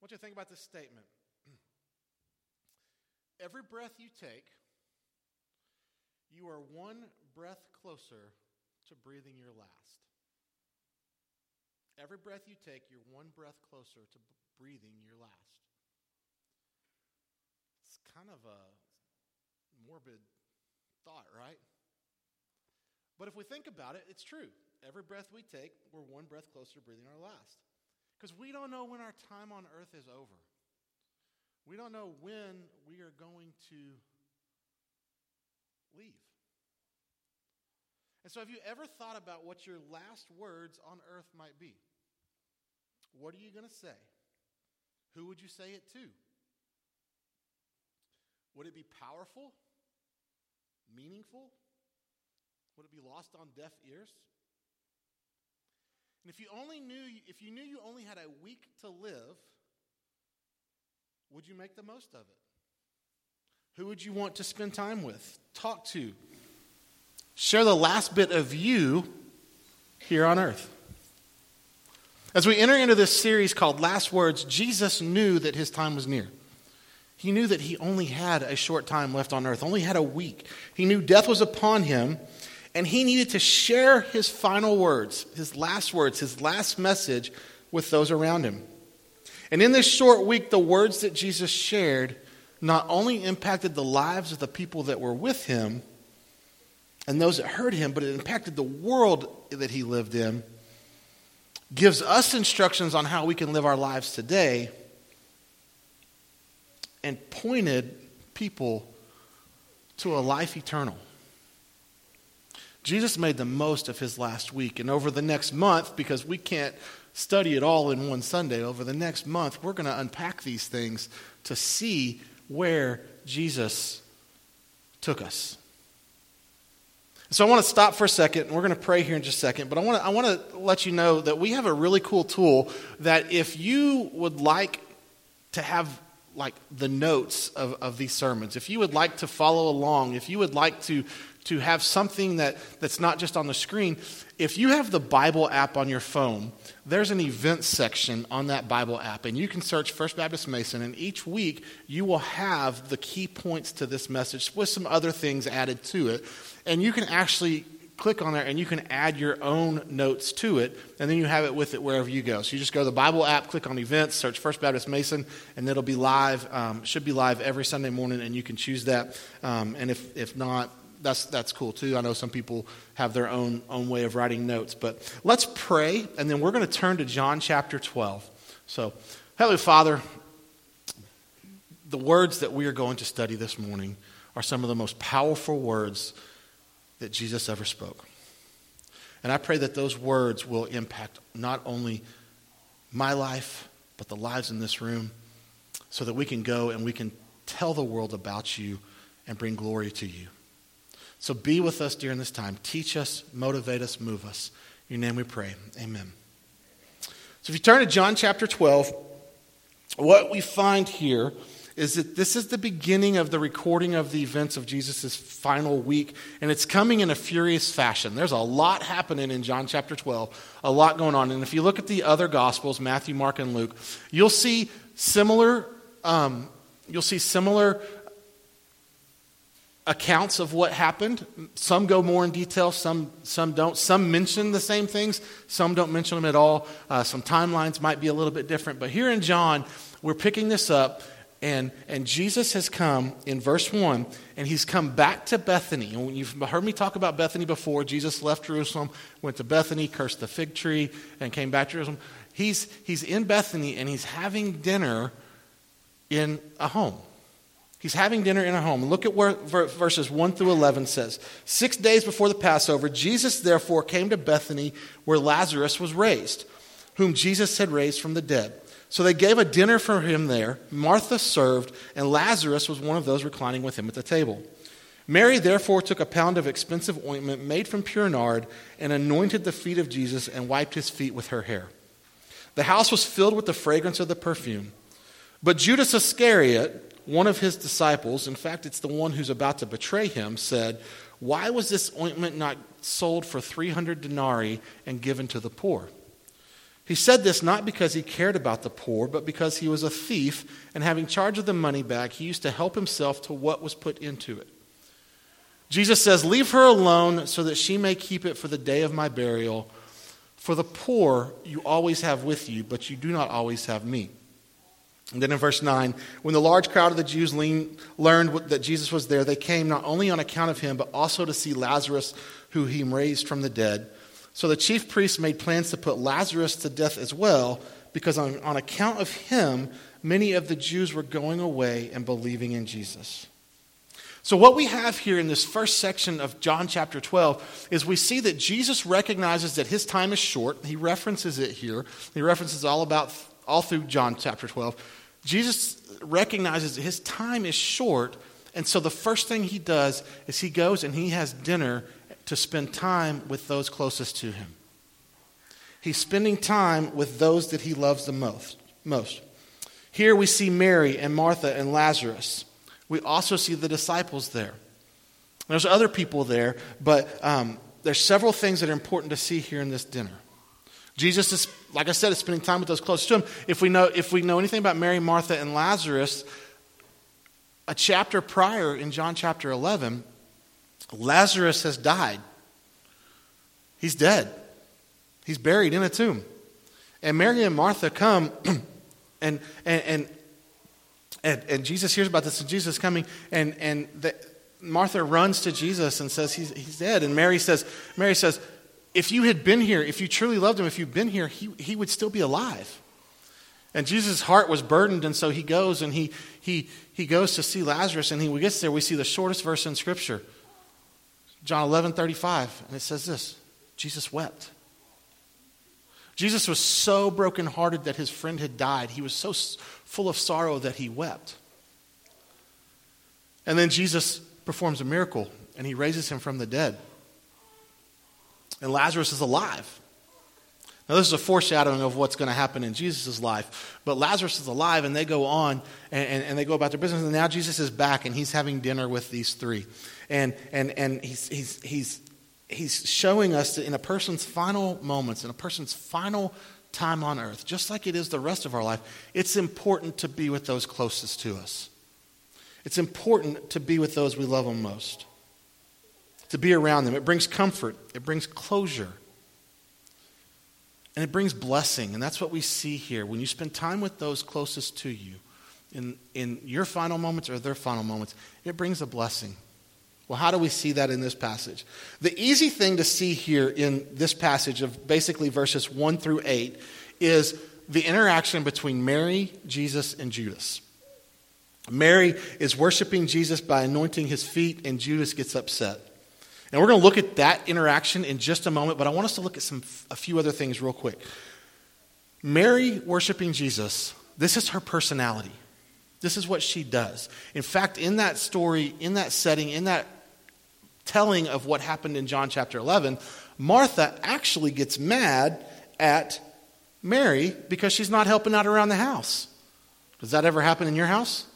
want you to think about this statement. Every breath you take, you are one breath closer to breathing your last. Every breath you take, you're one breath closer to breathing your last. It's kind of a morbid thought, right? But if we think about it, it's true. Every breath we take, we're one breath closer to breathing our last. Because we don't know when our time on earth is over. We don't know when we are going to leave. And so, have you ever thought about what your last words on earth might be? What are you going to say? Who would you say it to? Would it be powerful? Meaningful? Would it be lost on deaf ears? And if you only knew if you knew you only had a week to live, would you make the most of it? Who would you want to spend time with, talk to, share the last bit of you here on earth? As we enter into this series called Last Words, Jesus knew that his time was near. He knew that he only had a short time left on earth, only had a week. He knew death was upon him, and he needed to share his final words, his last words, his last message with those around him. And in this short week, the words that Jesus shared not only impacted the lives of the people that were with him and those that heard him, but it impacted the world that he lived in, gives us instructions on how we can live our lives today, and pointed people to a life eternal. Jesus made the most of his last week. And over the next month, because we can't study it all in one Sunday, over the next month, we're going to unpack these things to see where Jesus took us. So I want to stop for a second, and we're going to pray here in just a second. But I want to, I want to let you know that we have a really cool tool that if you would like to have like the notes of, of these sermons, if you would like to follow along, if you would like to to have something that, that's not just on the screen. If you have the Bible app on your phone, there's an events section on that Bible app, and you can search First Baptist Mason, and each week you will have the key points to this message with some other things added to it. And you can actually click on there and you can add your own notes to it, and then you have it with it wherever you go. So you just go to the Bible app, click on events, search First Baptist Mason, and it'll be live. Um, should be live every Sunday morning, and you can choose that. Um, and if, if not, that's, that's cool too. I know some people have their own, own way of writing notes. But let's pray, and then we're going to turn to John chapter 12. So, Heavenly Father, the words that we are going to study this morning are some of the most powerful words that Jesus ever spoke. And I pray that those words will impact not only my life, but the lives in this room, so that we can go and we can tell the world about you and bring glory to you. So be with us during this time. Teach us, motivate us, move us. In your name we pray. Amen. So if you turn to John chapter 12, what we find here is that this is the beginning of the recording of the events of Jesus' final week, and it's coming in a furious fashion. There's a lot happening in John chapter 12, a lot going on. And if you look at the other Gospels, Matthew, Mark, and Luke, you'll see similar. Um, you'll see similar accounts of what happened. Some go more in detail, some, some don't. Some mention the same things, some don't mention them at all. Uh, some timelines might be a little bit different. But here in John, we're picking this up, and, and Jesus has come in verse 1, and he's come back to Bethany. And when you've heard me talk about Bethany before. Jesus left Jerusalem, went to Bethany, cursed the fig tree, and came back to Jerusalem. He's, he's in Bethany, and he's having dinner in a home. He's having dinner in a home. Look at where verses 1 through 11 says. Six days before the Passover, Jesus therefore came to Bethany where Lazarus was raised, whom Jesus had raised from the dead. So they gave a dinner for him there. Martha served, and Lazarus was one of those reclining with him at the table. Mary therefore took a pound of expensive ointment made from pure nard and anointed the feet of Jesus and wiped his feet with her hair. The house was filled with the fragrance of the perfume. But Judas Iscariot, one of his disciples, in fact, it's the one who's about to betray him, said, Why was this ointment not sold for 300 denarii and given to the poor? He said this not because he cared about the poor, but because he was a thief, and having charge of the money bag, he used to help himself to what was put into it. Jesus says, Leave her alone so that she may keep it for the day of my burial. For the poor you always have with you, but you do not always have me. And then in verse 9, when the large crowd of the Jews learned that Jesus was there, they came not only on account of him, but also to see Lazarus, who he raised from the dead. So the chief priests made plans to put Lazarus to death as well, because on, on account of him, many of the Jews were going away and believing in Jesus. So, what we have here in this first section of John chapter 12 is we see that Jesus recognizes that his time is short. He references it here. He references all about all through John chapter 12. Jesus recognizes that his time is short, and so the first thing he does is he goes and he has dinner to spend time with those closest to him. He's spending time with those that he loves the most. most. Here we see Mary and Martha and Lazarus we also see the disciples there. There's other people there, but um, there's several things that are important to see here in this dinner. Jesus is, like I said, is spending time with those close to him. If we know, if we know anything about Mary, Martha, and Lazarus, a chapter prior in John chapter 11, Lazarus has died. He's dead. He's buried in a tomb. And Mary and Martha come and, and, and and, and Jesus hears about this, and Jesus coming, and, and the, Martha runs to Jesus and says, he's, he's dead. And Mary says, Mary says, if you had been here, if you truly loved him, if you'd been here, he, he would still be alive. And Jesus' heart was burdened, and so he goes and he, he, he goes to see Lazarus, and he gets there, we see the shortest verse in Scripture, John 11, 35, and it says this Jesus wept. Jesus was so brokenhearted that his friend had died. He was so full of sorrow that he wept. And then Jesus performs a miracle and he raises him from the dead. And Lazarus is alive. Now, this is a foreshadowing of what's going to happen in Jesus' life. But Lazarus is alive, and they go on and, and, and, they go about their business. And now Jesus is back, and he's having dinner with these three. And, and, and he's, he's, he's he's showing us that in a person's final moments, in a person's final time on earth, just like it is the rest of our life, it's important to be with those closest to us. It's important to be with those we love them most, to be around them. It brings comfort, it brings closure, and it brings blessing. And that's what we see here. When you spend time with those closest to you, in, in your final moments or their final moments, it brings a blessing. Well, how do we see that in this passage? The easy thing to see here in this passage of basically verses 1 through 8 is the interaction between Mary, Jesus, and Judas. Mary is worshiping Jesus by anointing his feet, and Judas gets upset. And we're going to look at that interaction in just a moment, but I want us to look at some, a few other things real quick. Mary worshiping Jesus, this is her personality. This is what she does. In fact, in that story, in that setting, in that telling of what happened in John chapter 11, Martha actually gets mad at Mary because she's not helping out around the house. Does that ever happen in your house?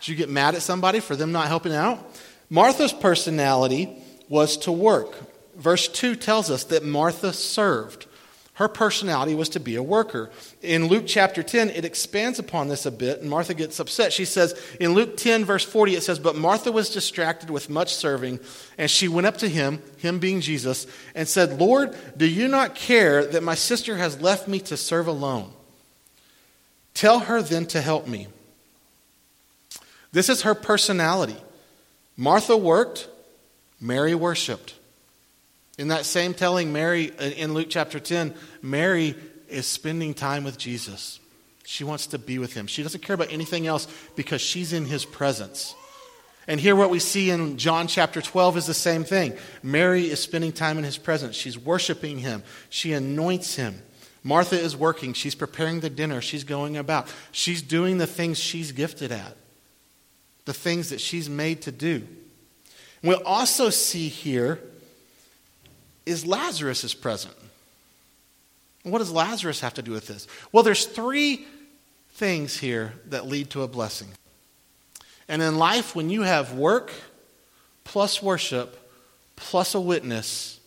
Did you get mad at somebody for them not helping out? Martha's personality was to work. Verse 2 tells us that Martha served. Her personality was to be a worker. In Luke chapter 10, it expands upon this a bit, and Martha gets upset. She says, in Luke 10, verse 40, it says, But Martha was distracted with much serving, and she went up to him, him being Jesus, and said, Lord, do you not care that my sister has left me to serve alone? Tell her then to help me. This is her personality. Martha worked, Mary worshiped. In that same telling, Mary, uh, in Luke chapter 10, Mary is spending time with Jesus. She wants to be with him. She doesn't care about anything else because she's in his presence. And here, what we see in John chapter 12 is the same thing. Mary is spending time in his presence. She's worshiping him, she anoints him. Martha is working. She's preparing the dinner. She's going about. She's doing the things she's gifted at, the things that she's made to do. We'll also see here is Lazarus is present. What does Lazarus have to do with this? Well, there's three things here that lead to a blessing. And in life, when you have work plus worship plus a witness,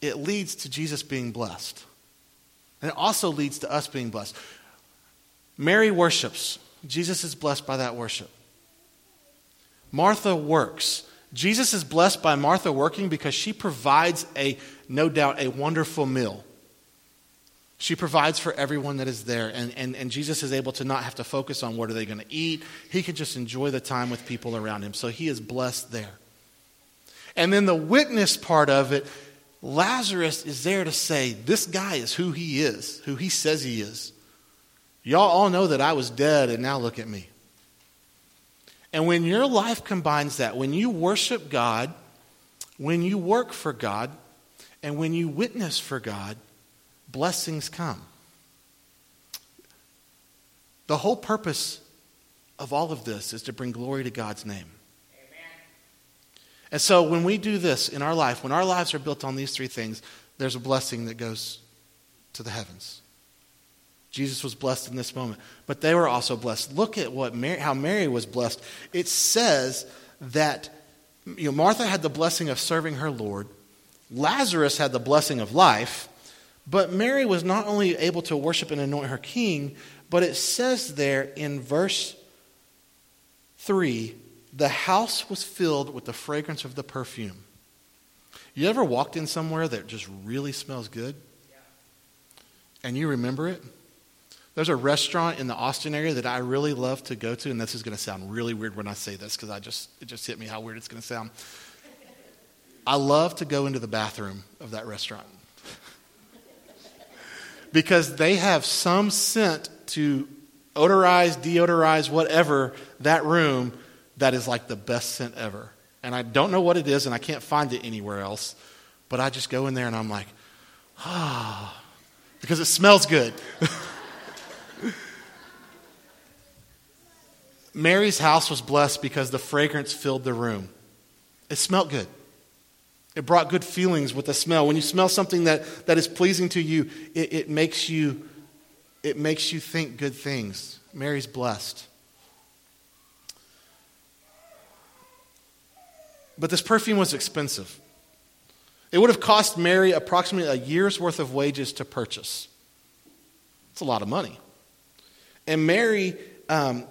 it leads to Jesus being blessed. And it also leads to us being blessed. Mary worships. Jesus is blessed by that worship. Martha works. Jesus is blessed by Martha working because she provides a, no doubt, a wonderful meal. She provides for everyone that is there, and, and, and Jesus is able to not have to focus on what are they going to eat. He can just enjoy the time with people around him. So he is blessed there. And then the witness part of it, Lazarus is there to say, This guy is who he is, who he says he is. Y'all all know that I was dead, and now look at me. And when your life combines that, when you worship God, when you work for God, and when you witness for God, blessings come. The whole purpose of all of this is to bring glory to God's name. Amen. And so when we do this in our life, when our lives are built on these three things, there's a blessing that goes to the heavens. Jesus was blessed in this moment, but they were also blessed. Look at what Mary, how Mary was blessed. It says that you know, Martha had the blessing of serving her Lord, Lazarus had the blessing of life, but Mary was not only able to worship and anoint her king, but it says there in verse 3 the house was filled with the fragrance of the perfume. You ever walked in somewhere that just really smells good? And you remember it? There's a restaurant in the Austin area that I really love to go to, and this is going to sound really weird when I say this because I just it just hit me how weird it's going to sound. I love to go into the bathroom of that restaurant because they have some scent to odorize, deodorize, whatever that room that is like the best scent ever. And I don't know what it is, and I can't find it anywhere else. But I just go in there and I'm like, ah, because it smells good. Mary's house was blessed because the fragrance filled the room. It smelled good. It brought good feelings with the smell. When you smell something that, that is pleasing to you, it, it, makes you, it makes you think good things. Mary's blessed. But this perfume was expensive. It would have cost Mary approximately a year's worth of wages to purchase. It's a lot of money. And Mary um,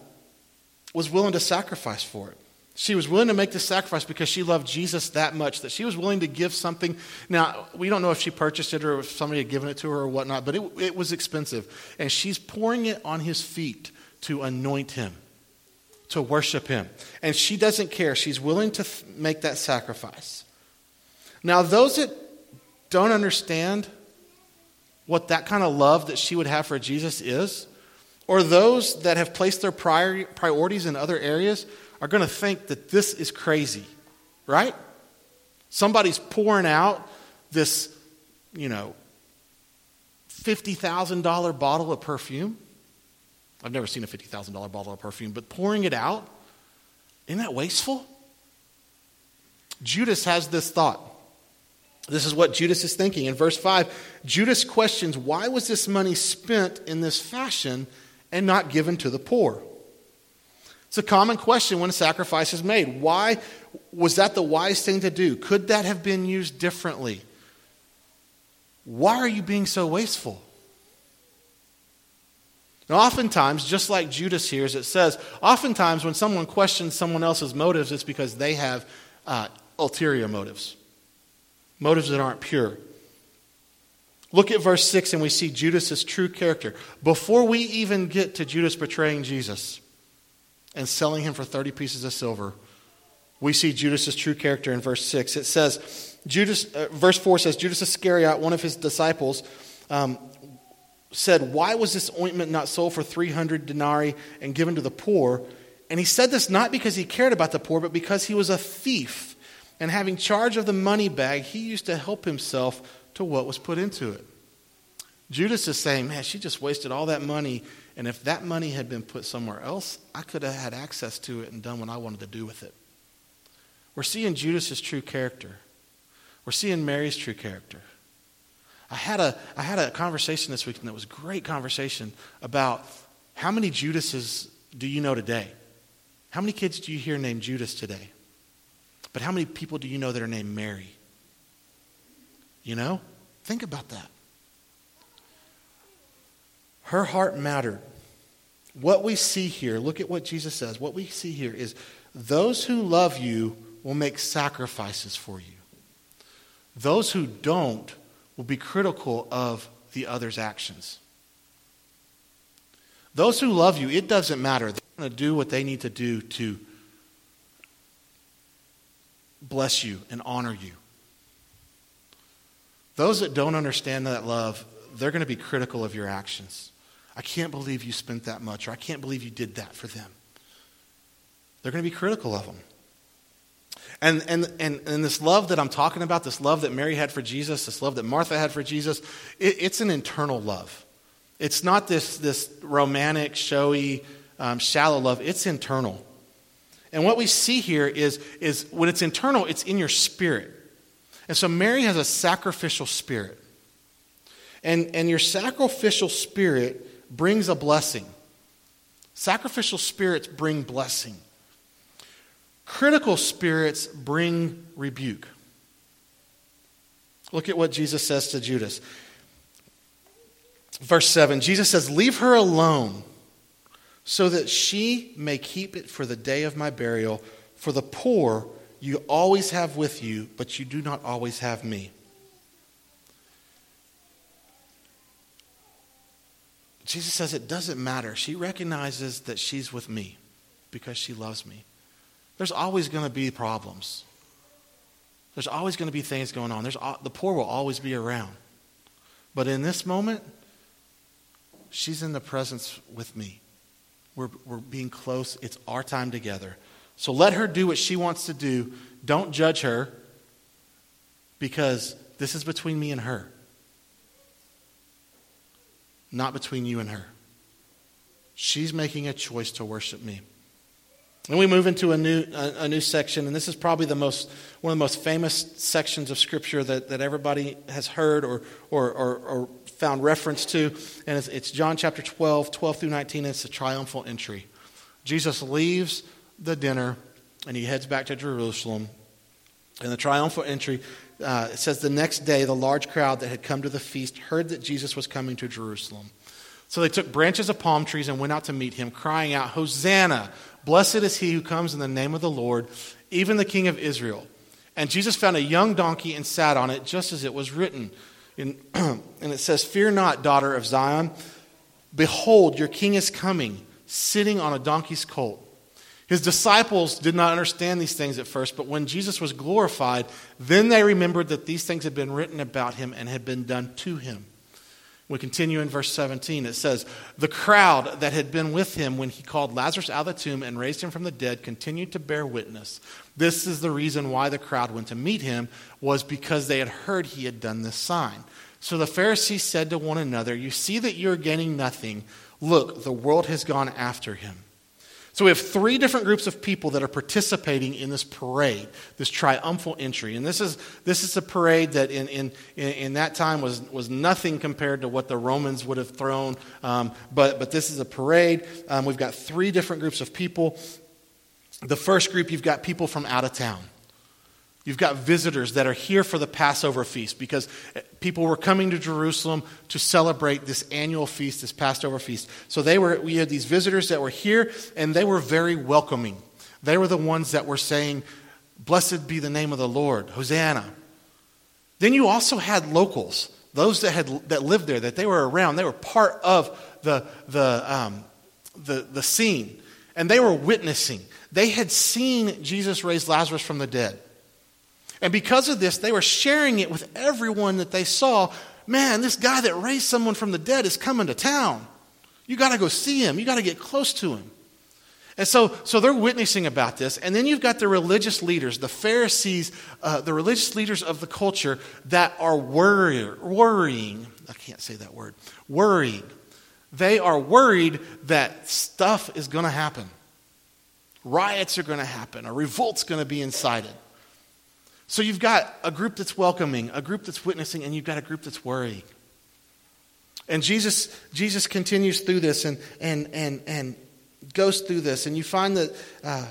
was willing to sacrifice for it. She was willing to make the sacrifice because she loved Jesus that much that she was willing to give something. Now, we don't know if she purchased it or if somebody had given it to her or whatnot, but it, it was expensive. And she's pouring it on his feet to anoint him, to worship him. And she doesn't care. She's willing to th- make that sacrifice. Now, those that don't understand what that kind of love that she would have for Jesus is, or those that have placed their prior, priorities in other areas are going to think that this is crazy, right? Somebody's pouring out this, you know, $50,000 bottle of perfume. I've never seen a $50,000 bottle of perfume, but pouring it out, isn't that wasteful? Judas has this thought. This is what Judas is thinking. In verse 5, Judas questions why was this money spent in this fashion and not given to the poor? It's a common question when a sacrifice is made. Why was that the wise thing to do? Could that have been used differently? Why are you being so wasteful? Now, oftentimes, just like Judas here, as it says, oftentimes when someone questions someone else's motives, it's because they have uh, ulterior motives, motives that aren't pure. Look at verse 6 and we see Judas's true character. Before we even get to Judas betraying Jesus and selling him for 30 pieces of silver, we see Judas's true character in verse 6. It says, Judas, uh, verse 4 says, Judas Iscariot, one of his disciples, um, said, Why was this ointment not sold for 300 denarii and given to the poor? And he said this not because he cared about the poor, but because he was a thief. And having charge of the money bag, he used to help himself to what was put into it. Judas is saying, man, she just wasted all that money, and if that money had been put somewhere else, I could have had access to it and done what I wanted to do with it. We're seeing Judas's true character. We're seeing Mary's true character. I had a, I had a conversation this weekend that was a great conversation about how many Judases do you know today? How many kids do you hear named Judas today? But how many people do you know that are named Mary? You know? Think about that. Her heart mattered. What we see here, look at what Jesus says. What we see here is those who love you will make sacrifices for you. Those who don't will be critical of the other's actions. Those who love you, it doesn't matter. They're going to do what they need to do to bless you and honor you. Those that don't understand that love, they're going to be critical of your actions. I can't believe you spent that much, or I can't believe you did that for them. They're going to be critical of them. And, and, and, and this love that I'm talking about, this love that Mary had for Jesus, this love that Martha had for Jesus, it, it's an internal love. It's not this, this romantic, showy, um, shallow love, it's internal. And what we see here is, is when it's internal, it's in your spirit. And so Mary has a sacrificial spirit. And, and your sacrificial spirit brings a blessing. Sacrificial spirits bring blessing. Critical spirits bring rebuke. Look at what Jesus says to Judas. Verse 7 Jesus says, Leave her alone so that she may keep it for the day of my burial. For the poor you always have with you, but you do not always have me. Jesus says it doesn't matter. She recognizes that she's with me because she loves me. There's always going to be problems. There's always going to be things going on. There's, the poor will always be around. But in this moment, she's in the presence with me. We're, we're being close. It's our time together. So let her do what she wants to do. Don't judge her because this is between me and her, not between you and her. She's making a choice to worship me. And we move into a new, a, a, new section, and this is probably the most, one of the most famous sections of Scripture that, that everybody has heard or, or, or, or found reference to. And it's, it's, John chapter 12, 12 through 19. It's the triumphal entry. Jesus leaves the dinner and he heads back to Jerusalem. And the triumphal entry uh, it says, The next day, the large crowd that had come to the feast heard that Jesus was coming to Jerusalem. So they took branches of palm trees and went out to meet him, crying out, Hosanna! Blessed is he who comes in the name of the Lord, even the King of Israel. And Jesus found a young donkey and sat on it, just as it was written. And it says, Fear not, daughter of Zion. Behold, your king is coming, sitting on a donkey's colt. His disciples did not understand these things at first, but when Jesus was glorified, then they remembered that these things had been written about him and had been done to him. We continue in verse 17. It says, The crowd that had been with him when he called Lazarus out of the tomb and raised him from the dead continued to bear witness. This is the reason why the crowd went to meet him, was because they had heard he had done this sign. So the Pharisees said to one another, You see that you're gaining nothing. Look, the world has gone after him. So we have three different groups of people that are participating in this parade, this triumphal entry. And this is, this is a parade that in, in, in that time was, was nothing compared to what the Romans would have thrown. Um, but, but this is a parade. Um, we've got three different groups of people. The first group, you've got people from out of town. You've got visitors that are here for the Passover feast because people were coming to Jerusalem to celebrate this annual feast, this Passover feast. So they were, we had these visitors that were here, and they were very welcoming. They were the ones that were saying, Blessed be the name of the Lord, Hosanna. Then you also had locals, those that, had, that lived there, that they were around. They were part of the, the, um, the, the scene, and they were witnessing. They had seen Jesus raise Lazarus from the dead. And because of this, they were sharing it with everyone that they saw. Man, this guy that raised someone from the dead is coming to town. You got to go see him, you got to get close to him. And so, so they're witnessing about this. And then you've got the religious leaders, the Pharisees, uh, the religious leaders of the culture that are worry, worrying. I can't say that word. Worrying. They are worried that stuff is going to happen. Riots are going to happen. A revolt's going to be incited. So you've got a group that's welcoming, a group that's witnessing, and you've got a group that's worrying. And Jesus, Jesus continues through this and, and, and, and goes through this. And you find that uh,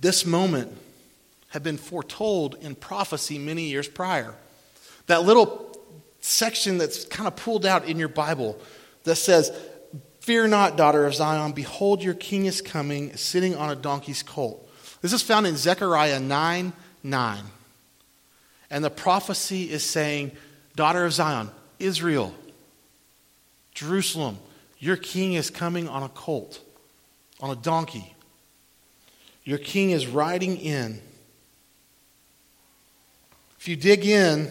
this moment had been foretold in prophecy many years prior. That little section that's kind of pulled out in your Bible that says, Fear not, daughter of Zion, behold, your king is coming, sitting on a donkey's colt. This is found in Zechariah 9 9. And the prophecy is saying, Daughter of Zion, Israel, Jerusalem, your king is coming on a colt, on a donkey. Your king is riding in. If you dig in,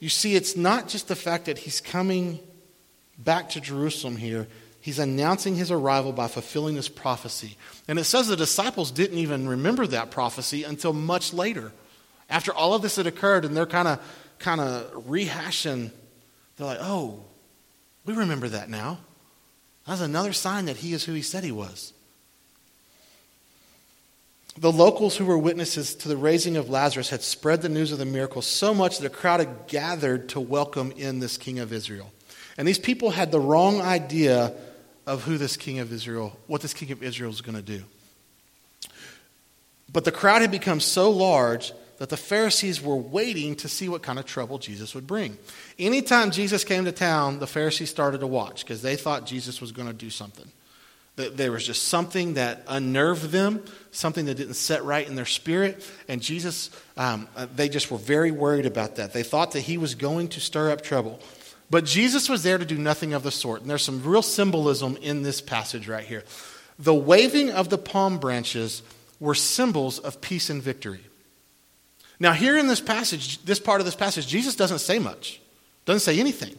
you see it's not just the fact that he's coming back to Jerusalem here. He's announcing his arrival by fulfilling this prophecy. And it says the disciples didn't even remember that prophecy until much later. After all of this had occurred and they're kind of kind of rehashing, they're like, "Oh, we remember that now. That's another sign that he is who he said he was." The locals who were witnesses to the raising of Lazarus had spread the news of the miracle so much that a crowd had gathered to welcome in this king of Israel. And these people had the wrong idea of who this king of Israel, what this king of Israel is going to do. But the crowd had become so large that the Pharisees were waiting to see what kind of trouble Jesus would bring. Anytime Jesus came to town, the Pharisees started to watch because they thought Jesus was going to do something. That there was just something that unnerved them, something that didn't set right in their spirit. And Jesus, um, uh, they just were very worried about that. They thought that he was going to stir up trouble. But Jesus was there to do nothing of the sort. And there's some real symbolism in this passage right here. The waving of the palm branches were symbols of peace and victory. Now, here in this passage, this part of this passage, Jesus doesn't say much, doesn't say anything.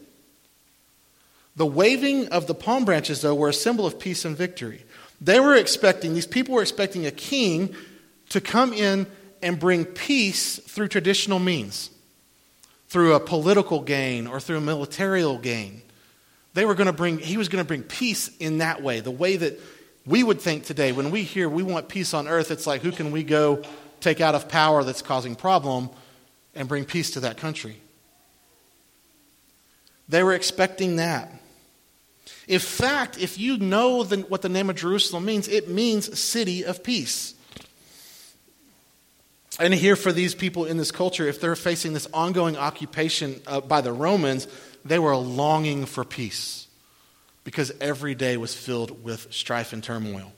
The waving of the palm branches, though, were a symbol of peace and victory. They were expecting, these people were expecting a king to come in and bring peace through traditional means, through a political gain or through a military gain. They were going to bring, he was going to bring peace in that way, the way that we would think today. When we hear we want peace on earth, it's like, who can we go take out of power that's causing problem and bring peace to that country? They were expecting that. In fact, if you know the, what the name of Jerusalem means, it means city of peace. And here, for these people in this culture, if they're facing this ongoing occupation uh, by the Romans, they were longing for peace because every day was filled with strife and turmoil.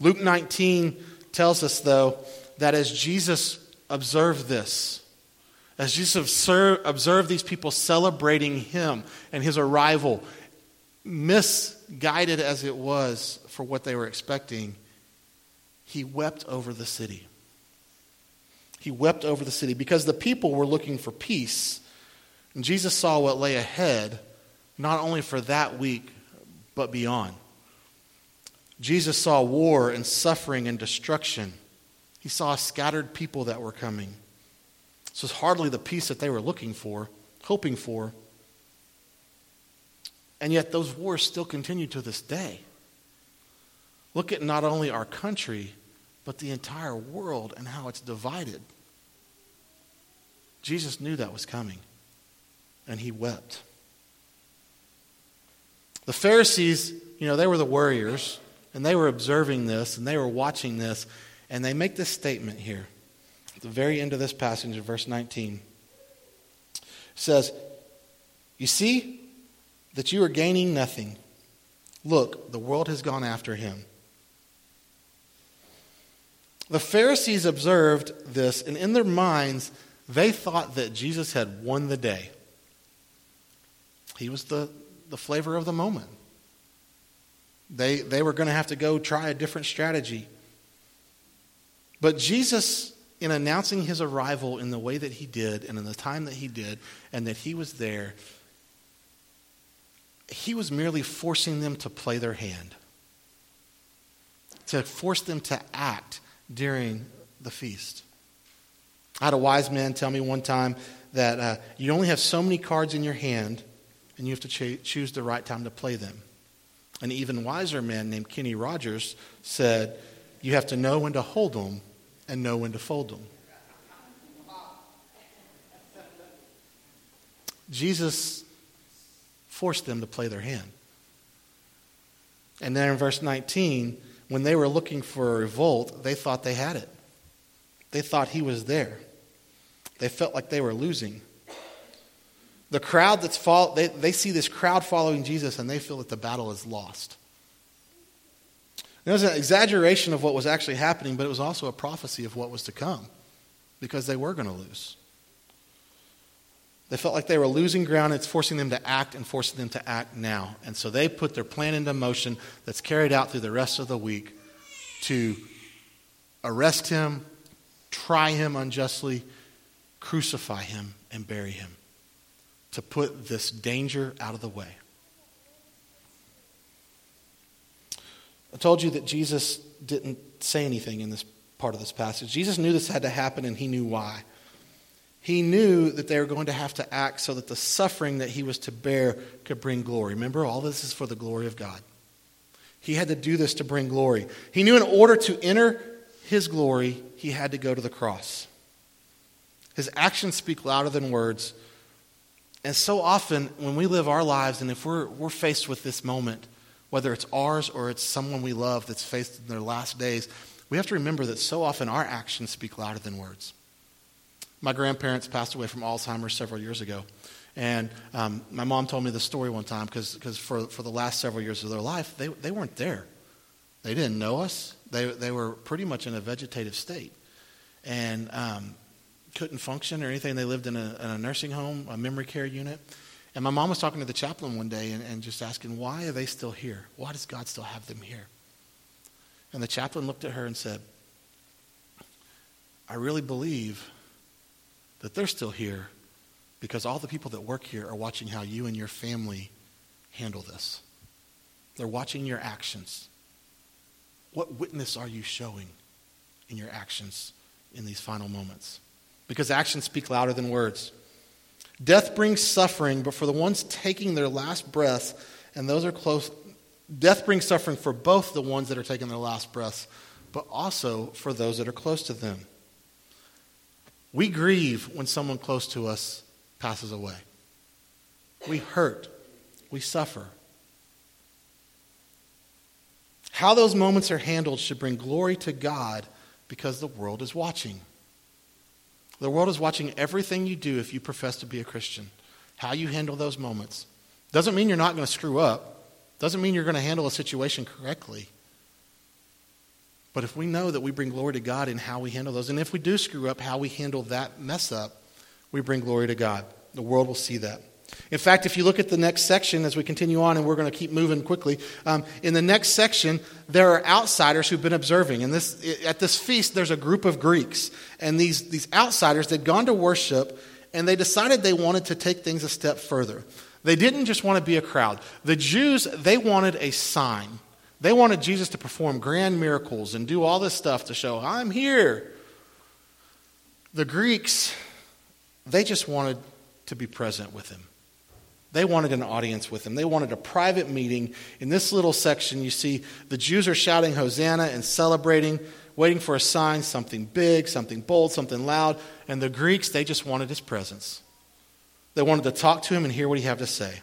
Luke 19 tells us, though, that as Jesus observed this, as Jesus observed these people celebrating him and his arrival misguided as it was for what they were expecting, he wept over the city. He wept over the city because the people were looking for peace. And Jesus saw what lay ahead, not only for that week, but beyond. Jesus saw war and suffering and destruction. He saw scattered people that were coming. This was hardly the peace that they were looking for, hoping for. And yet, those wars still continue to this day. Look at not only our country, but the entire world and how it's divided. Jesus knew that was coming, and he wept. The Pharisees, you know, they were the warriors, and they were observing this, and they were watching this, and they make this statement here at the very end of this passage in verse 19. It says, You see, that you are gaining nothing. Look, the world has gone after him. The Pharisees observed this, and in their minds, they thought that Jesus had won the day. He was the, the flavor of the moment. They, they were going to have to go try a different strategy. But Jesus, in announcing his arrival in the way that he did and in the time that he did, and that he was there, he was merely forcing them to play their hand, to force them to act during the feast. I had a wise man tell me one time that uh, you only have so many cards in your hand, and you have to ch- choose the right time to play them. An even wiser man named Kenny Rogers said, You have to know when to hold them and know when to fold them. Jesus forced them to play their hand. And then in verse 19, when they were looking for a revolt, they thought they had it. They thought he was there. They felt like they were losing. The crowd that's follow, they, they see this crowd following Jesus and they feel that the battle is lost. It was an exaggeration of what was actually happening, but it was also a prophecy of what was to come because they were going to lose. They felt like they were losing ground. It's forcing them to act and forcing them to act now. And so they put their plan into motion that's carried out through the rest of the week to arrest him, try him unjustly, crucify him, and bury him. To put this danger out of the way. I told you that Jesus didn't say anything in this part of this passage. Jesus knew this had to happen and he knew why. He knew that they were going to have to act so that the suffering that he was to bear could bring glory. Remember, all this is for the glory of God. He had to do this to bring glory. He knew in order to enter his glory, he had to go to the cross. His actions speak louder than words. And so often, when we live our lives, and if we're, we're faced with this moment, whether it's ours or it's someone we love that's faced in their last days, we have to remember that so often our actions speak louder than words. My grandparents passed away from Alzheimer's several years ago. And um, my mom told me the story one time because for, for the last several years of their life, they, they weren't there. They didn't know us. They, they were pretty much in a vegetative state and um, couldn't function or anything. They lived in a, in a, nursing home, a memory care unit. And my mom was talking to the chaplain one day and, and just asking, why are they still here? Why does God still have them here? And the chaplain looked at her and said, I really believe that they're still here because all the people that work here are watching how you and your family handle this. They're watching your actions. What witness are you showing in your actions in these final moments? Because actions speak louder than words. Death brings suffering, but for the ones taking their last breaths, and those are close, death brings suffering for both the ones that are taking their last breaths, but also for those that are close to them. We grieve when someone close to us passes away. We hurt. We suffer. How those moments are handled should bring glory to God because the world is watching. The world is watching everything you do if you profess to be a Christian. How you handle those moments. Doesn't mean you're not going to screw up. Doesn't mean you're going to handle a situation correctly. But if we know that we bring glory to God in how we handle those, and if we do screw up, how we handle that mess up, we bring glory to God. The world will see that. In fact, if you look at the next section as we continue on, and we're going to keep moving quickly, um, in the next section, there are outsiders who've been observing. And this, at this feast, there's a group of Greeks. And these, these outsiders, they'd gone to worship, and they decided they wanted to take things a step further. They didn't just want to be a crowd. The Jews, they wanted a sign. They wanted Jesus to perform grand miracles and do all this stuff to show, I'm here. The Greeks, they just wanted to be present with him. They wanted an audience with him. They wanted a private meeting. In this little section, you see the Jews are shouting Hosanna and celebrating, waiting for a sign, something big, something bold, something loud. And the Greeks, they just wanted his presence. They wanted to talk to him and hear what he had to say.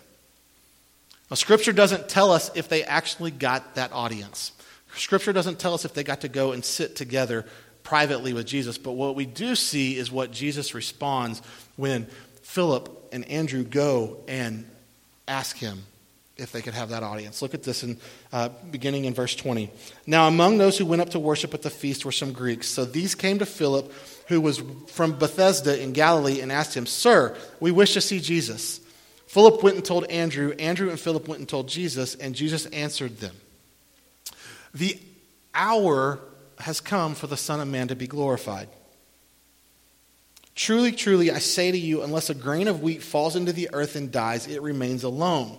Now, Scripture doesn't tell us if they actually got that audience. Scripture doesn't tell us if they got to go and sit together privately with Jesus. But what we do see is what Jesus responds when Philip and Andrew go and ask him if they could have that audience. Look at this in uh, beginning in verse 20. Now, among those who went up to worship at the feast were some Greeks. So these came to Philip, who was from Bethsaida in Galilee, and asked him, Sir, we wish to see Jesus. Philip went and told Andrew. Andrew and Philip went and told Jesus, and Jesus answered them. The hour has come for the Son of Man to be glorified. Truly, truly, I say to you, unless a grain of wheat falls into the earth and dies, it remains alone.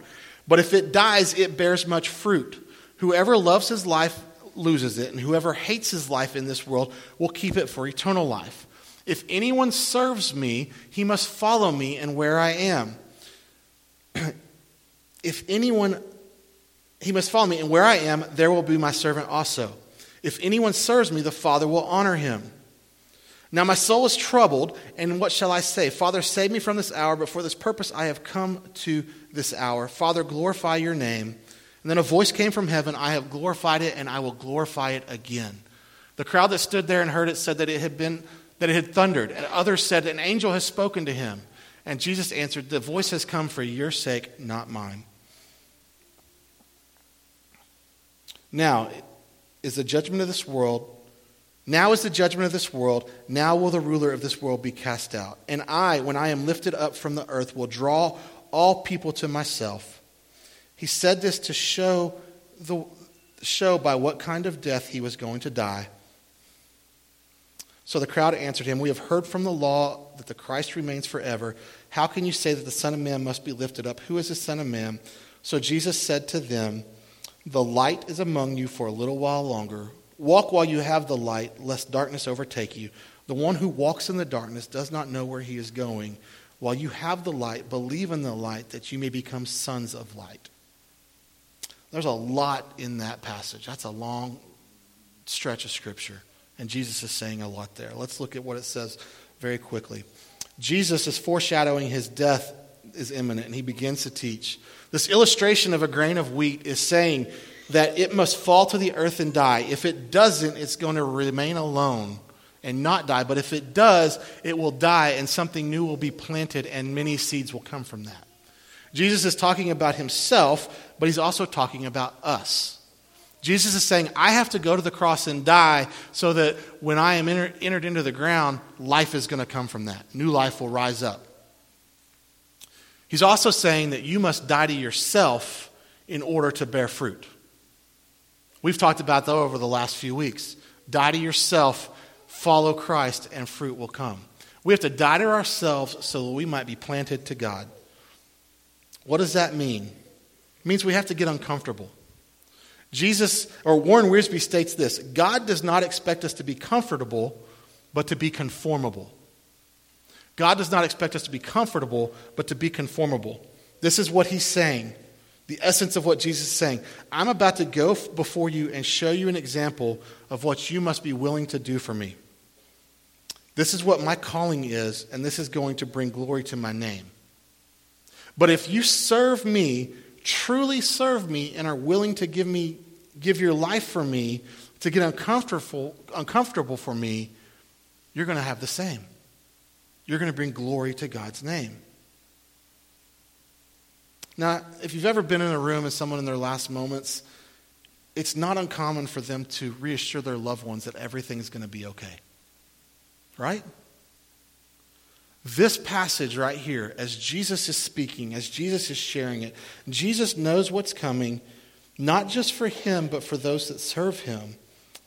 But if it dies, it bears much fruit. Whoever loves his life loses it, and whoever hates his life in this world will keep it for eternal life. If anyone serves me, he must follow me and where I am if anyone, he must follow me, and where I am, there will be my servant also. If anyone serves me, the Father will honor him. Now my soul is troubled, and what shall I say? Father, save me from this hour, but for this purpose I have come to this hour. Father, glorify your name. And then a voice came from heaven I have glorified it, and I will glorify it again. The crowd that stood there and heard it said that it had been that it had thundered, and others said, An angel has spoken to him. And Jesus answered, The voice has come for your sake, not mine. Now is the judgment of this world. Now is the judgment of this world. Now will the ruler of this world be cast out. And I, when I am lifted up from the earth, will draw all people to myself. He said this to show, the, show by what kind of death he was going to die. So the crowd answered him, We have heard from the law that the Christ remains forever. How can you say that the Son of Man must be lifted up? Who is the Son of Man? So Jesus said to them, The light is among you for a little while longer. Walk while you have the light, lest darkness overtake you. The one who walks in the darkness does not know where he is going. While you have the light, believe in the light that you may become sons of light. There's a lot in that passage. That's a long stretch of scripture. And Jesus is saying a lot there. Let's look at what it says very quickly. Jesus is foreshadowing his death is imminent, and he begins to teach. This illustration of a grain of wheat is saying that it must fall to the earth and die. If it doesn't, it's going to remain alone and not die. But if it does, it will die and something new will be planted and many seeds will come from that. Jesus is talking about himself, but he's also talking about us. Jesus is saying, I have to go to the cross and die so that when I am enter- entered into the ground, life is going to come from that. New life will rise up. He's also saying that you must die to yourself in order to bear fruit. We've talked about that over the last few weeks. Die to yourself, follow Christ, and fruit will come. We have to die to ourselves so that we might be planted to God. What does that mean? It means we have to get uncomfortable. Jesus, or Warren Wiersbe states this God does not expect us to be comfortable, but to be conformable. God does not expect us to be comfortable, but to be conformable. This is what he's saying. The essence of what Jesus is saying. I'm about to go before you and show you an example of what you must be willing to do for me. This is what my calling is, and this is going to bring glory to my name. But if you serve me, truly serve me, and are willing to give me give your life for me, to get uncomfortable, uncomfortable for me, you're going to have the same. You're going to bring glory to God's name. Now, if you've ever been in a room with someone in their last moments, it's not uncommon for them to reassure their loved ones that everything's going to be okay. Right? This passage right here, as Jesus is speaking, as Jesus is sharing it, Jesus knows what's coming, not just for him, but for those that serve him,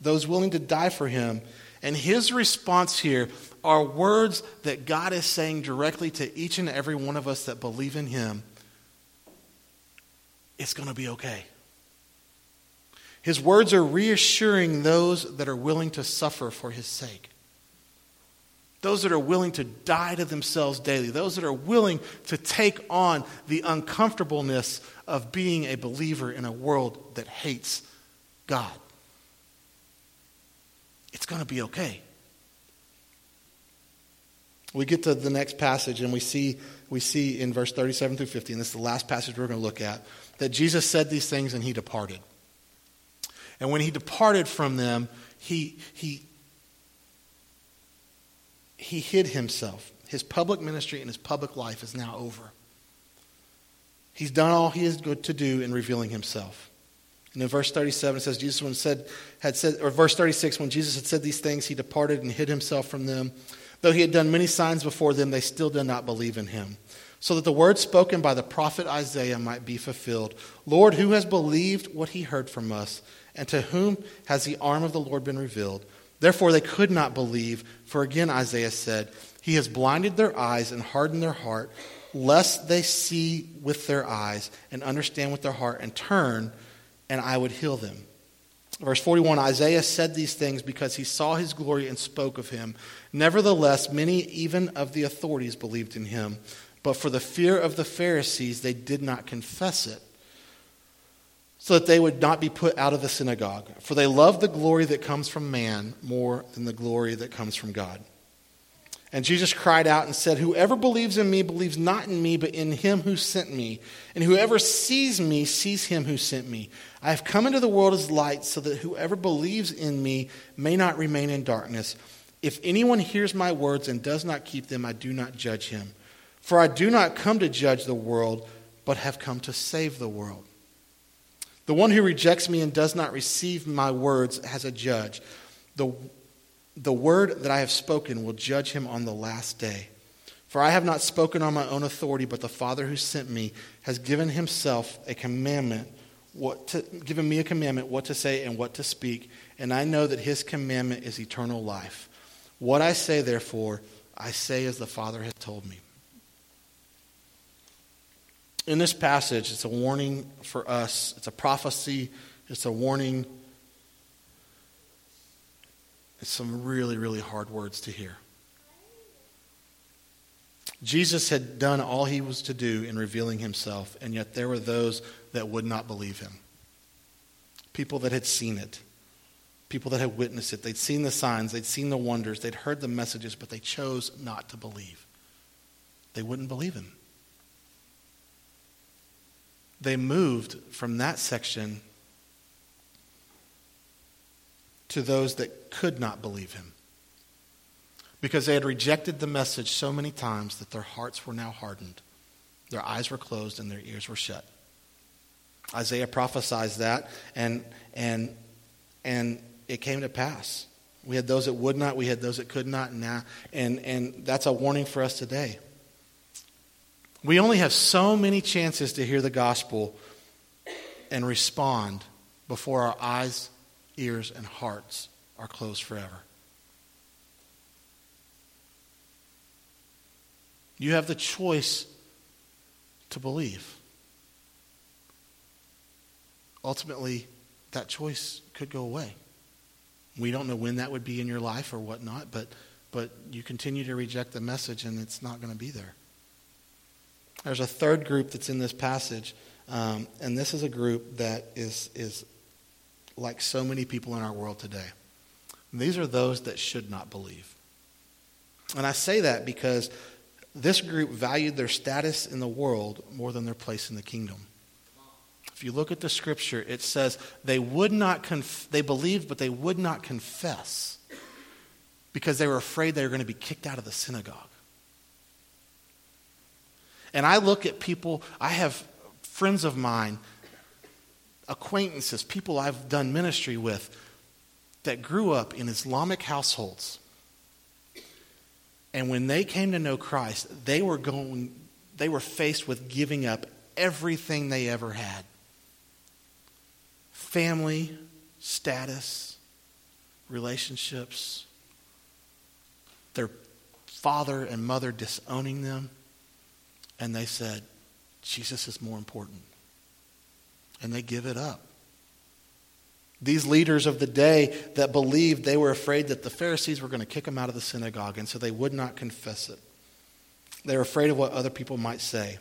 those willing to die for him. And his response here are words that God is saying directly to each and every one of us that believe in him it's going to be okay. His words are reassuring those that are willing to suffer for his sake. Those that are willing to die to themselves daily. Those that are willing to take on the uncomfortableness of being a believer in a world that hates God. It's going to be okay. We get to the next passage and we see, we see in verse 37 through 50, and this is the last passage we're going to look at, that Jesus said these things and he departed. And when he departed from them, he, he, he hid himself. His public ministry and his public life is now over. He's done all he is good to do in revealing himself. And in verse 37, it says, Jesus when said, had said, or verse 36, when Jesus had said these things, he departed and hid himself from them. Though he had done many signs before them, they still did not believe in him. So that the word spoken by the prophet Isaiah might be fulfilled Lord, who has believed what he heard from us? And to whom has the arm of the Lord been revealed? Therefore they could not believe, for again Isaiah said, He has blinded their eyes and hardened their heart, lest they see with their eyes and understand with their heart and turn, and I would heal them. Verse 41 Isaiah said these things because he saw his glory and spoke of him. Nevertheless, many even of the authorities believed in him, but for the fear of the Pharisees, they did not confess it, so that they would not be put out of the synagogue. For they love the glory that comes from man more than the glory that comes from God. And Jesus cried out and said, Whoever believes in me believes not in me, but in him who sent me. And whoever sees me sees him who sent me. I have come into the world as light, so that whoever believes in me may not remain in darkness. If anyone hears my words and does not keep them, I do not judge him. For I do not come to judge the world, but have come to save the world. The one who rejects me and does not receive my words has a judge. The, the word that I have spoken will judge him on the last day. For I have not spoken on my own authority, but the Father who sent me has given himself a commandment, what to, given me a commandment what to say and what to speak, and I know that his commandment is eternal life. What I say, therefore, I say as the Father has told me. In this passage, it's a warning for us, it's a prophecy, it's a warning. It's some really, really hard words to hear. Jesus had done all he was to do in revealing himself, and yet there were those that would not believe him. People that had seen it, people that had witnessed it. They'd seen the signs, they'd seen the wonders, they'd heard the messages, but they chose not to believe. They wouldn't believe him. They moved from that section to those that could not believe him because they had rejected the message so many times that their hearts were now hardened. Their eyes were closed and their ears were shut. Isaiah prophesies that, and, and, and it came to pass. We had those that would not, we had those that could not, and, now, and, and that's a warning for us today. We only have so many chances to hear the gospel and respond before our eyes, ears, and hearts are closed forever. You have the choice to believe. Ultimately, that choice could go away. We don't know when that would be in your life or whatnot, but, but you continue to reject the message and it's not going to be there. There's a third group that's in this passage, um, and this is a group that is, is like so many people in our world today. these are those that should not believe. And I say that because this group valued their status in the world more than their place in the kingdom. If you look at the scripture, it says they would not conf- they believed, but they would not confess because they were afraid they were going to be kicked out of the synagogue. And I look at people, I have friends of mine, acquaintances, people I've done ministry with that grew up in Islamic households and when they came to know Christ, they were going they were faced with giving up everything they ever had. Family, status, relationships, their father and mother disowning them, and they said, Jesus is more important. And they give it up. These leaders of the day that believed they were afraid that the Pharisees were going to kick them out of the synagogue, and so they would not confess it. They were afraid of what other people might say.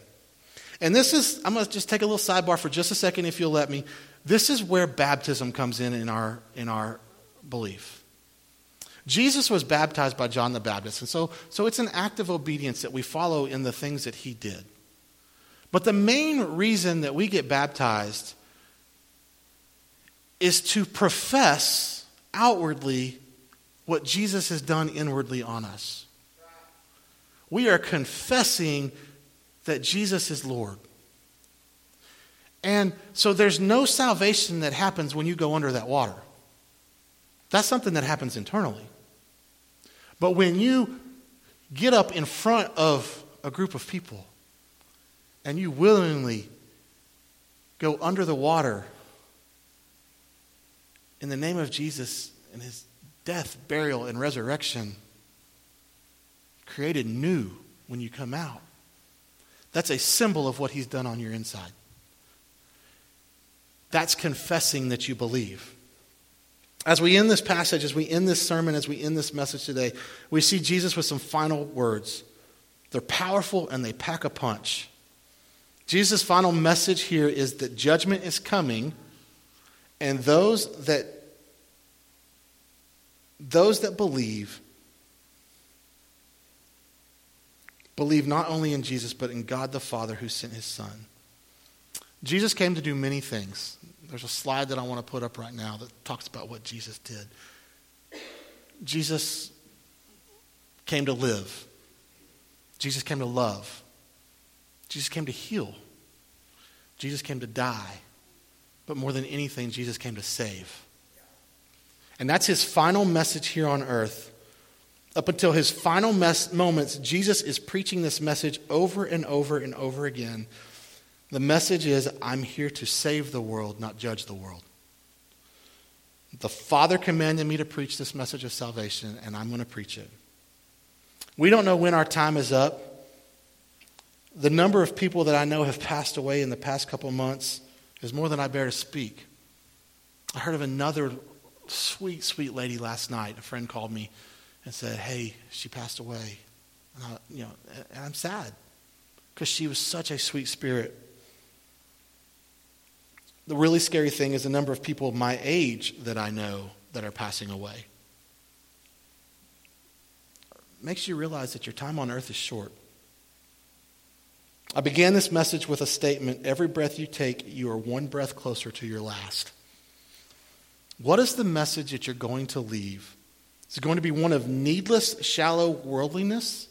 And this is, I'm going to just take a little sidebar for just a second, if you'll let me. This is where baptism comes in in our, in our belief. Jesus was baptized by John the Baptist, and so, so it's an act of obedience that we follow in the things that he did. But the main reason that we get baptized is to profess outwardly what Jesus has done inwardly on us. We are confessing that Jesus is Lord. And so there's no salvation that happens when you go under that water. That's something that happens internally. But when you get up in front of a group of people and you willingly go under the water in the name of Jesus and his death, burial, and resurrection, created new when you come out. That's a symbol of what he's done on your inside. That's confessing that you believe. As we end this passage, as we end this sermon, as we end this message today, we see Jesus with some final words. They're powerful and they pack a punch. Jesus' final message here is that judgment is coming and those that those that believe believe not only in Jesus but in God the Father who sent his son. Jesus came to do many things. There's a slide that I want to put up right now that talks about what Jesus did. Jesus came to live. Jesus came to love. Jesus came to heal. Jesus came to die. But more than anything, Jesus came to save. And that's his final message here on earth. Up until his final mes- moments, Jesus is preaching this message over and over and over again. The message is I'm here to save the world, not judge the world. The Father commanded me to preach this message of salvation, and I'm going to preach it. We don't know when our time is up. The number of people that I know have passed away in the past couple months is more than I bear to speak. I heard of another sweet, sweet lady last night. A friend called me and said, Hey, she passed away. And, I, you know, and I'm sad because she was such a sweet spirit. The really scary thing is the number of people my age that I know that are passing away. Makes you realize that your time on earth is short. I began this message with a statement every breath you take, you are one breath closer to your last. What is the message that you're going to leave? Is it going to be one of needless, shallow worldliness?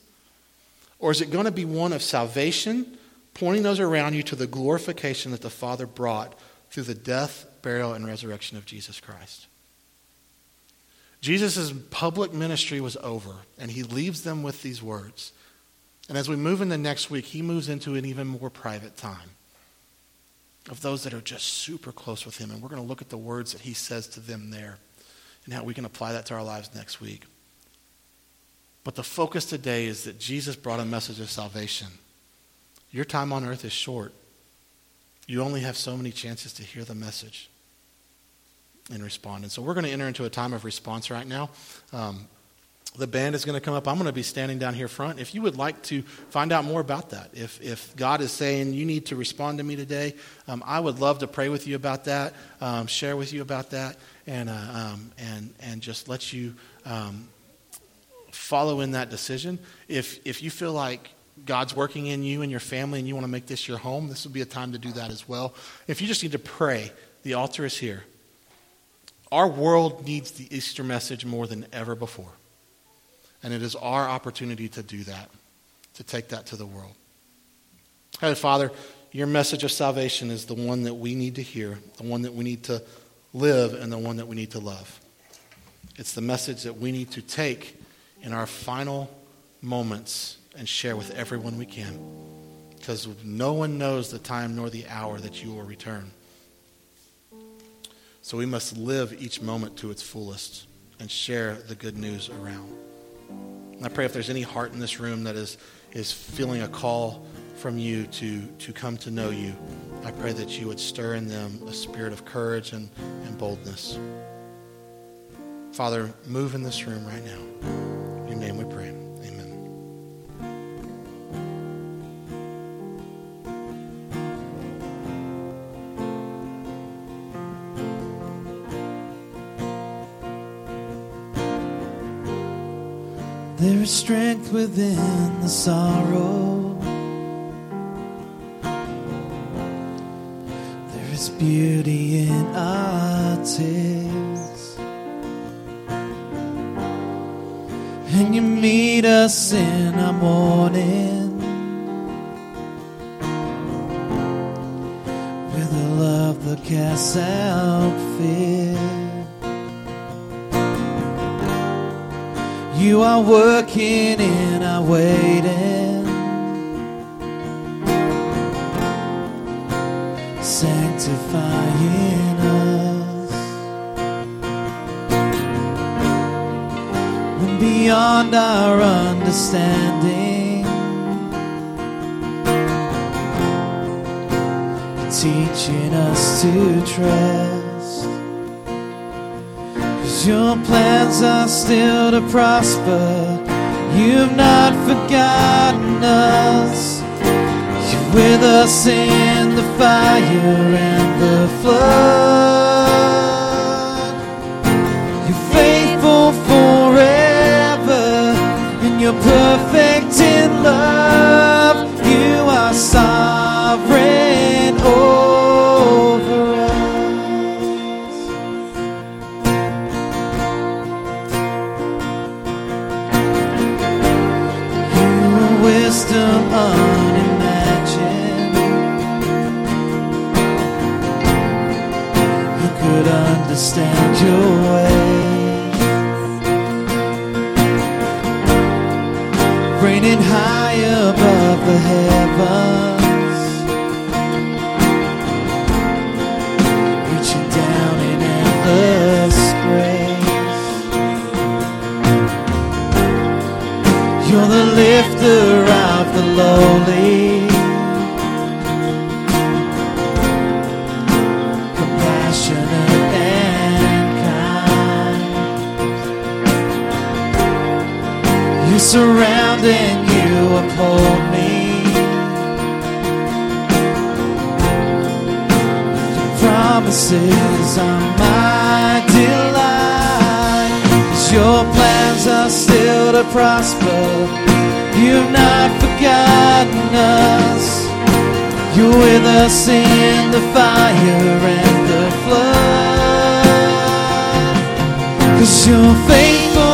Or is it going to be one of salvation, pointing those around you to the glorification that the Father brought through the death, burial, and resurrection of Jesus Christ. Jesus' public ministry was over, and he leaves them with these words. And as we move into next week, he moves into an even more private time of those that are just super close with him. And we're going to look at the words that he says to them there and how we can apply that to our lives next week. But the focus today is that Jesus brought a message of salvation. Your time on earth is short. You only have so many chances to hear the message and respond. And so we're going to enter into a time of response right now. Um, the band is going to come up. I'm going to be standing down here front. If you would like to find out more about that, if, if God is saying you need to respond to me today, um, I would love to pray with you about that, um, share with you about that, and, uh, um, and, and just let you um, follow in that decision. If, if you feel like God's working in you and your family and you want to make this your home, this would be a time to do that as well. If you just need to pray, the altar is here. Our world needs the Easter message more than ever before. And it is our opportunity to do that, to take that to the world. Hey, Father, your message of salvation is the one that we need to hear, the one that we need to live, and the one that we need to love. It's the message that we need to take in our final moments and share with everyone we can. Because no one knows the time nor the hour that you will return. So we must live each moment to its fullest and share the good news around. And I pray if there's any heart in this room that is, is feeling a call from you to, to come to know you, I pray that you would stir in them a spirit of courage and, and boldness. Father, move in this room right now. In your name we pray. Strength within the sorrow. There is beauty in our tears. And you meet us in our mourning with a love that casts out fear. You are working in our waiting. Your plans are still to prosper. You've not forgotten us. You're with us in the fire and the flood. Promises are my delight. your plans are still to prosper. You've not forgotten us. You're with us in the fire and the flood. Cause you're faithful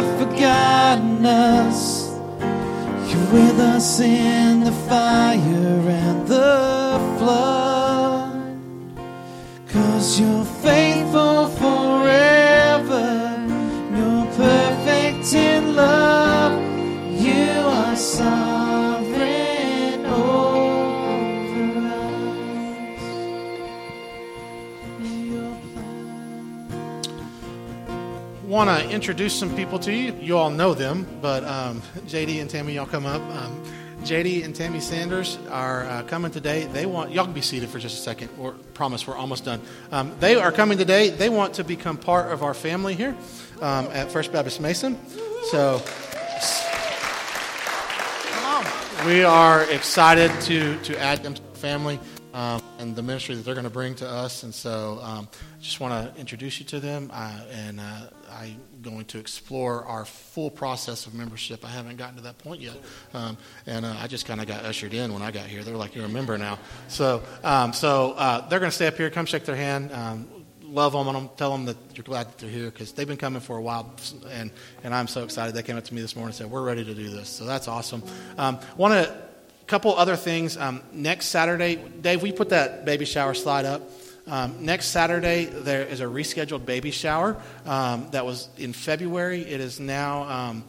not forgotten us. You're with us in the fire and the flood. Cause you're faithful want to introduce some people to you. You all know them, but um, JD and Tammy, y'all come up. Um, JD and Tammy Sanders are uh, coming today. They want y'all can be seated for just a second. Or promise, we're almost done. Um, they are coming today. They want to become part of our family here um, at First Baptist Mason. So we are excited to to add them to the family um, and the ministry that they're going to bring to us. And so, um, I just want to introduce you to them, uh, and uh, I'm going to explore our full process of membership. I haven't gotten to that point yet, um, and uh, I just kind of got ushered in when I got here. They're like, "You're a member now," so um, so uh, they're going to stay up here. Come shake their hand. Um, love them them. Tell them that you're glad that they're here because they've been coming for a while, and and I'm so excited. They came up to me this morning and said, "We're ready to do this." So that's awesome. Um, Want to couple other things. Um, next Saturday, Dave, we put that baby shower slide up. Um, next Saturday, there is a rescheduled baby shower um, that was in February. It is now um,